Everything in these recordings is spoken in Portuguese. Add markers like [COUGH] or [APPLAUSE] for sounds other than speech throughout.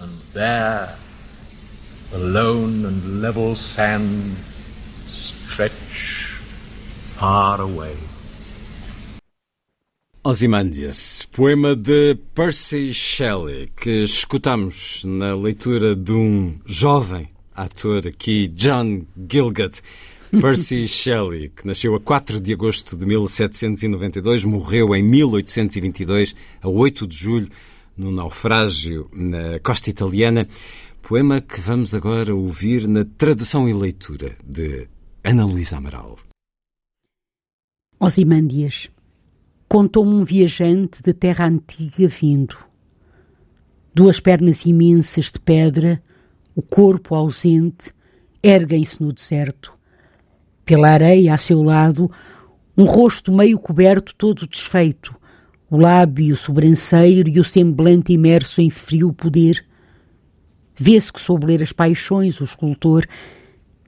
and bare, the lone and level sands stretch far away. Ozymandias, poema de Percy Shelley, que escutamos na leitura de um jovem ator aqui, John Gilgud. [LAUGHS] Percy Shelley, que nasceu a 4 de agosto de 1792, morreu em 1822, a 8 de julho, no naufrágio na costa italiana. Poema que vamos agora ouvir na tradução e leitura de Ana Luísa Amaral. Ozymandias, contou-me um viajante de terra antiga vindo. Duas pernas imensas de pedra, o corpo ausente, erguem-se no deserto. Pela areia a seu lado, um rosto meio coberto, todo desfeito, o lábio sobranceiro e o semblante imerso em frio poder. Vê-se que soube ler as paixões o escultor,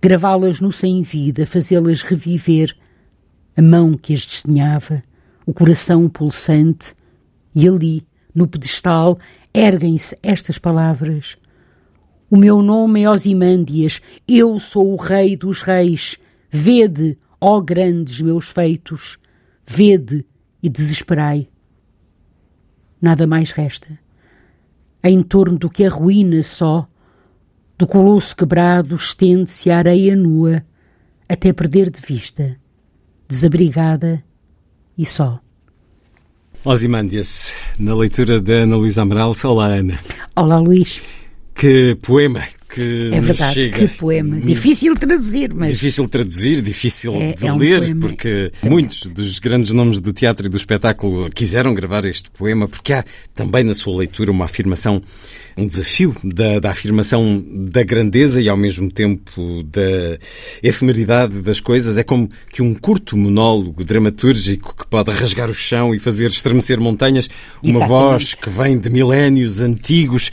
gravá-las no sem-vida, fazê-las reviver, a mão que as desenhava, o coração pulsante, e ali, no pedestal, erguem-se estas palavras. O meu nome é Osimândias, eu sou o rei dos reis. Vede, ó grandes meus feitos, vede e desesperai. Nada mais resta. Em torno do que a ruína só, do colosso quebrado, estende-se a areia nua, até perder de vista, desabrigada e só. Ozymandias, na leitura da Ana Luísa Amaral. Olá, Ana. Olá, Luís. Que poema que É verdade, chega. que poema. Difícil de traduzir, mas. Difícil de traduzir, difícil É- de é um ler, poema. porque muitos dos grandes nomes do teatro e do espetáculo quiseram gravar este poema, porque há também na sua leitura uma afirmação, um desafio da, da afirmação da grandeza e ao mesmo tempo da efemeridade das coisas. É como que um curto monólogo dramatúrgico que pode rasgar o chão e fazer estremecer montanhas, uma Exatamente. voz que vem de milénios antigos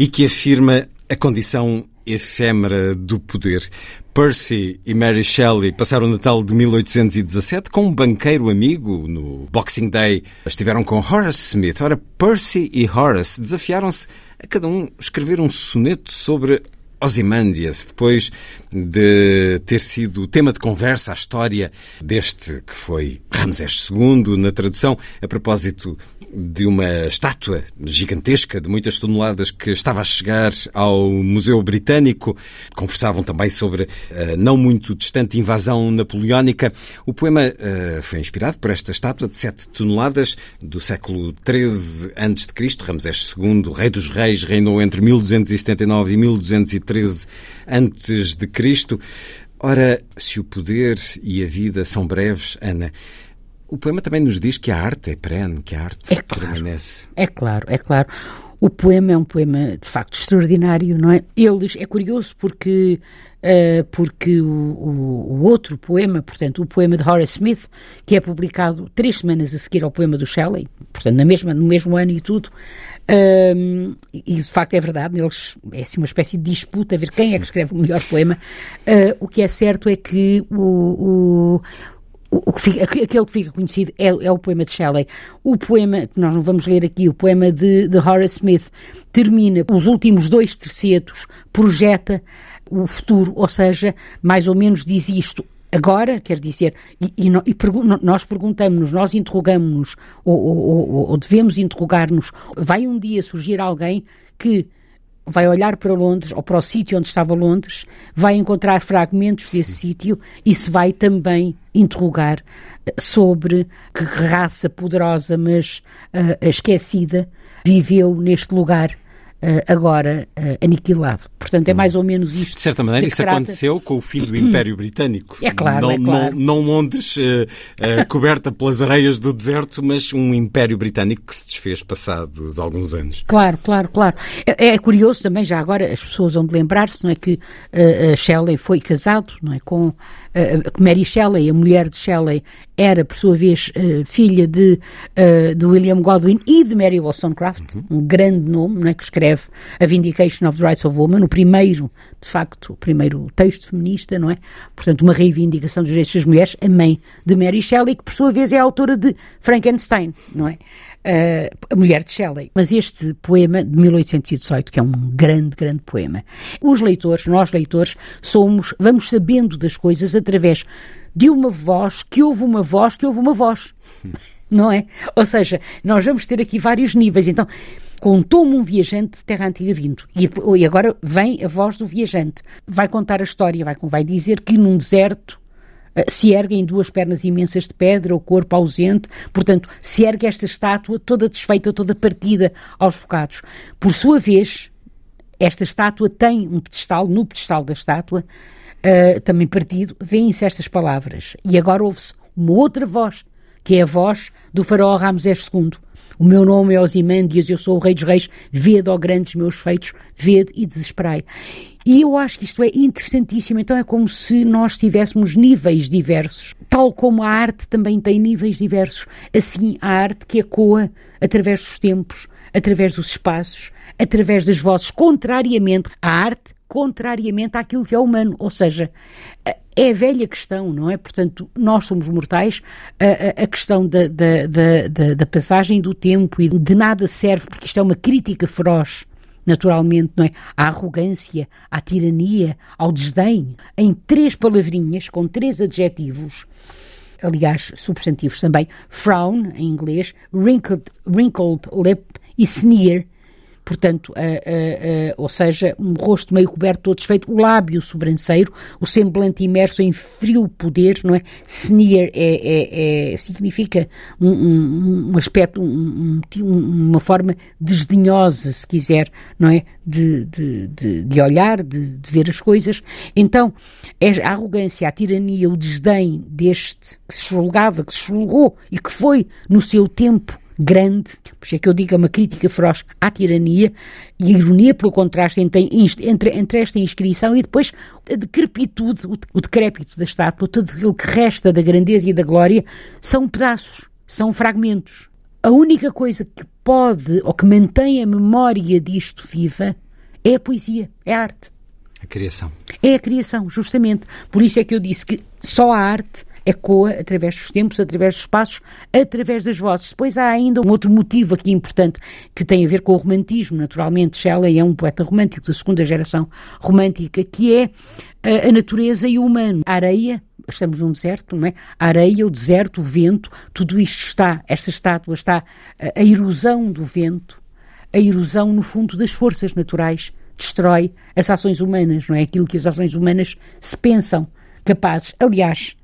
e que afirma a condição efêmera do poder. Percy e Mary Shelley passaram o Natal de 1817 com um banqueiro amigo no Boxing Day. Estiveram com Horace Smith. Ora, Percy e Horace desafiaram-se a cada um escrever um soneto sobre Ozymandias, depois de ter sido tema de conversa a história deste que foi Ramsés II, na tradução, a propósito de uma estátua gigantesca de muitas toneladas que estava a chegar ao Museu Britânico. Conversavam também sobre a não muito distante invasão napoleónica. O poema eh, foi inspirado por esta estátua de 7 toneladas do século XIII a.C. Ramsés II, rei dos reis, reinou entre 1279 e 1213 a.C. Ora, se o poder e a vida são breves, Ana, o poema também nos diz que a arte é perene, que a arte É claro. permanece. É claro, é claro. O poema é um poema de facto extraordinário, não é? Eles é curioso porque uh, porque o, o, o, outro poema, portanto, o poema de Horace Smith, que é publicado três semanas a seguir ao poema do Shelley, portanto, na mesma, no mesmo ano e tudo, uh, e de facto é verdade, eles é assim uma espécie de disputa a ver quem é que escreve o melhor poema. Uh, o que é certo é que o, o que fica, aquele que fica conhecido é, é, o poema de Shelley. O poema, que nós não vamos ler aqui, o poema de, de Horace Smith, termina os últimos dois tercetos, projeta o futuro, ou seja, mais ou menos diz isto. Agora, quer dizer, e, e, e pergu nós perguntamos-nos, nós interrogamos-nos, ou, ou, ou, ou devemos interrogar-nos, vai um dia surgir alguém que vai olhar para Londres, ou para o sítio onde estava Londres, vai encontrar fragmentos desse sítio e se vai também interrogar eh, sobre que raça poderosa, mas uh, esquecida, viveu neste lugar agora uh, aniquilado. Portanto, é hum. mais ou menos isto. De certa maneira, isso aconteceu com o fim do Império Britânico. É claro, não, é claro. Não, não Londres uh, coberta pelas areias do deserto, mas um Império Britânico que se desfez passados alguns anos. Claro, claro, claro. É, é curioso também, já agora, as pessoas vão de lembrar-se, não é que Shelley foi casado, não é, com uh, Mary Shelley, a mulher de Shelley, era, por sua vez, uh, filha de, uh, de William Godwin e de Mary Wollstonecraft, uhum. um grande nome, né, que escreve A Vindication of the Rights of Women, o primeiro, de facto, o primeiro texto feminista, não é? Portanto, uma reivindicação dos direitos das mulheres, a mãe de Mary Shelley, que, por sua vez, é autora de Frankenstein, não é? Uh, a Mulher de Shelley. Mas este poema de 1818, que é um grande, grande poema, os leitores, nós leitores, somos, vamos sabendo das coisas através de uma voz que houve uma voz que houve uma voz. Não é? Ou seja, nós vamos ter aqui vários níveis. Então, contou-me um viajante de terra antiga vindo. E, e, agora vem a voz do viajante. Vai contar a história, vai, vai dizer que num deserto eh, se erguem duas pernas imensas de pedra, o corpo ausente, portanto, se ergue esta estátua toda desfeita, toda partida aos bocados. Por sua vez, esta estátua tem um pedestal, no pedestal da estátua, uh, também partido, vêm-se estas palavras. E agora ouve-se uma outra voz, que é a voz do faraó Ramsés II. O meu nome é Osimândias, eu sou o rei dos reis, vede, ó grandes meus feitos, vede e desesperai. E eu acho que isto é interessantíssimo. Então é como se nós tivéssemos níveis diversos, tal como a arte também tem níveis diversos. Assim, a arte que ecoa através dos tempos, através dos espaços, através das vozes, contrariamente à arte, contrariamente àquilo que é humano. Ou seja, é a velha questão, não é? Portanto, nós somos mortais, a, a, a questão da, da, da, da, passagem do tempo e de nada serve, porque isto é uma crítica feroz naturalmente, não é? À arrogância, à tirania, ao desdém, em três palavrinhas, com três adjetivos, aliás, substantivos também, frown, em inglês, wrinkled, wrinkled lip e sneer, portanto, ou seja, um rosto meio coberto, todo desfeito, o lábio sobranceiro, o semblante imerso em frio poder, não é? Sneer é, é, é significa um, um, um aspecto, um, uma forma desdenhosa, se quiser, não é? De, de, de, de olhar, de, de, ver as coisas. Então, é a arrogância, a tirania, o desdém deste que se julgava, que se julgou e que foi, no seu tempo, grande, por isso é que eu digo é uma crítica feroz à tirania e a ironia pelo contraste entre, entre, entre esta inscrição e depois a decrepitude, o, o decrépito da estátua, tudo aquilo que resta da grandeza e da glória, são pedaços, são fragmentos. A única coisa que pode ou que mantém a memória disto viva é a poesia, é a arte. A criação. É a criação, justamente. Por isso é que eu disse que só a arte ecoa através dos tempos, através dos espaços, através das vozes. Depois há ainda um outro motivo aqui importante que tem a ver com o romantismo. Naturalmente, Shelley é um poeta romântico da segunda geração romântica, que é a, a natureza e o humano. A areia, estamos num deserto, não é? A areia, o deserto, o vento, tudo isto está, esta estátua está, a, a erosão do vento, a erosão, no fundo, das forças naturais destrói as ações humanas, não é? Aquilo que as ações humanas se pensam capazes. Aliás,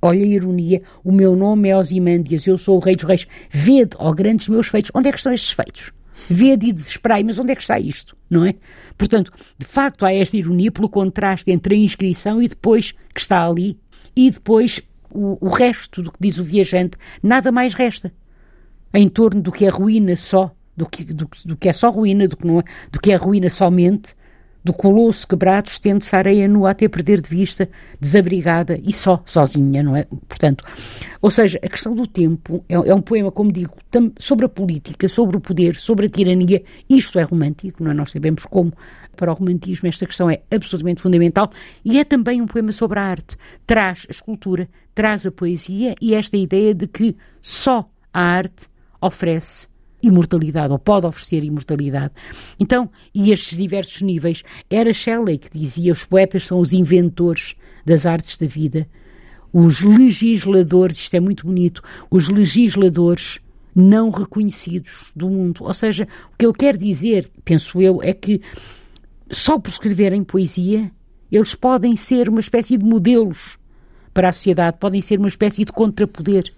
Olha a ironia, o meu nome é Osimândias, eu sou o rei dos reis. Vede, ó grandes meus feitos, onde é que estão estes feitos? Vede e desesperai, mas onde é que está isto, não é? Portanto, de facto há esta ironia pelo contraste entre a inscrição e depois que está ali, e depois o, o resto do que diz o viajante, nada mais resta. Em torno do que a ruína só do que, do, do que é só ruína, do que, não é, do que é ruína somente, do colosso quebrado, estende-se a areia nua até perder de vista, desabrigada e só, sozinha, não é? Portanto, ou seja, a questão do tempo é, é um poema, como digo, sobre a política, sobre o poder, sobre a tirania. Isto é romântico, não é? Nós sabemos como para o romantismo esta questão é absolutamente fundamental e é também um poema sobre a arte. Traz a escultura, traz a poesia e esta ideia de que só a arte oferece imortalidade, ou pode oferecer imortalidade. Então, e estes diversos níveis, era Shelley que dizia: os poetas são os inventores das artes da vida, os legisladores, isto é muito bonito, os legisladores não reconhecidos do mundo. Ou seja, o que ele quer dizer, penso eu, é que só por escreverem poesia, eles podem ser uma espécie de modelos para a sociedade, podem ser uma espécie de contrapoder,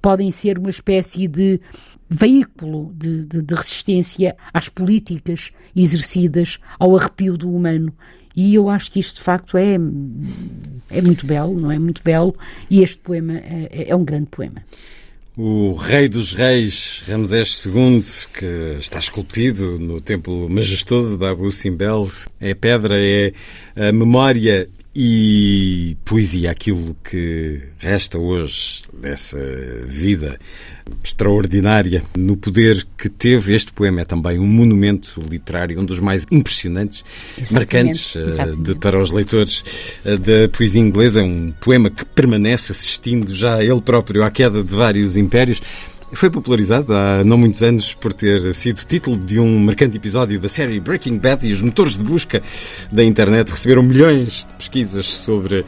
podem ser uma espécie de veículo de, de, de resistência às políticas exercidas ao arrepio do humano. E eu acho que isto de facto é, é muito belo, não é? Muito belo, e este poema é, é um grande poema. O Rei dos Reis, Ramsés II, que está esculpido no templo majestoso da Abu Simbel, é pedra, é a memória e poesia, aquilo que resta hoje dessa vida extraordinária no poder que teve. Este poema é também um monumento literário, um dos mais impressionantes, exatamente, marcantes eh, exatamente. De, para os leitores eh, da poesia inglesa. É um poema que permanece assistindo já ele próprio à queda de vários impérios. Foi popularizado há não muitos anos por ter sido título de um marcante episódio da série Breaking Bad e os motores de busca da internet receberam milhões de pesquisas sobre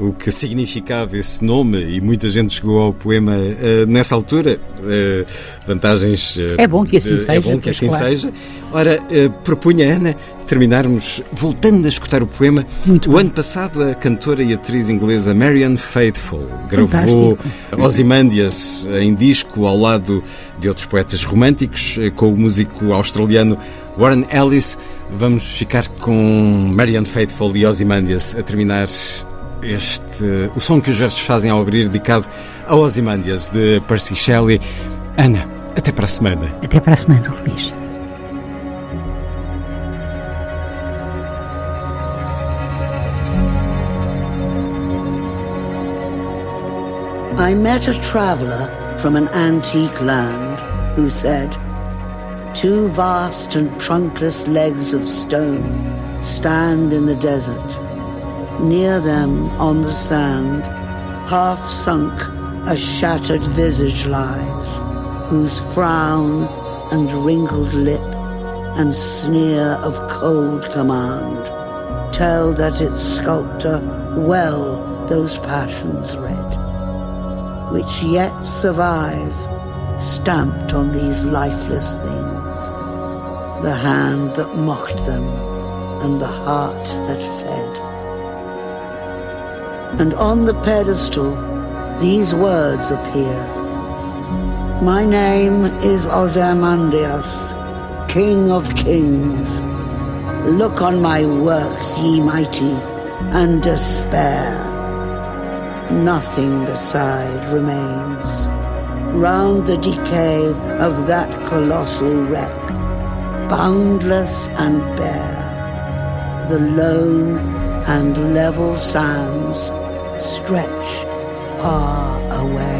o que significava esse nome e muita gente chegou ao poema uh, nessa altura. Uh, vantagens. Uh, é bom que assim seja. É bom que assim claro. seja. Ora, propunha Ana terminarmos voltando a escutar o poema. Muito o bom. ano passado, a cantora e atriz inglesa Marianne Faithfull gravou Ozymandias em disco ao lado de outros poetas românticos, com o músico australiano Warren Ellis. Vamos ficar com Marianne Faithfull e Ozymandias a terminar este, o som que os versos fazem ao abrir, dedicado a Ozymandias de Percy Shelley. Ana, até para a semana. Até para a semana, Luís. I met a traveller from an antique land who said, Two vast and trunkless legs of stone stand in the desert. Near them on the sand, half sunk, a shattered visage lies, whose frown and wrinkled lip and sneer of cold command tell that its sculptor well those passions read, which yet survive, stamped on these lifeless things, the hand that mocked them and the heart that fed. And on the pedestal, these words appear My name is Ozymandias, King of Kings. Look on my works, ye mighty, and despair. Nothing beside remains. Round the decay of that colossal wreck, boundless and bare, the lone and level sands stretch far away.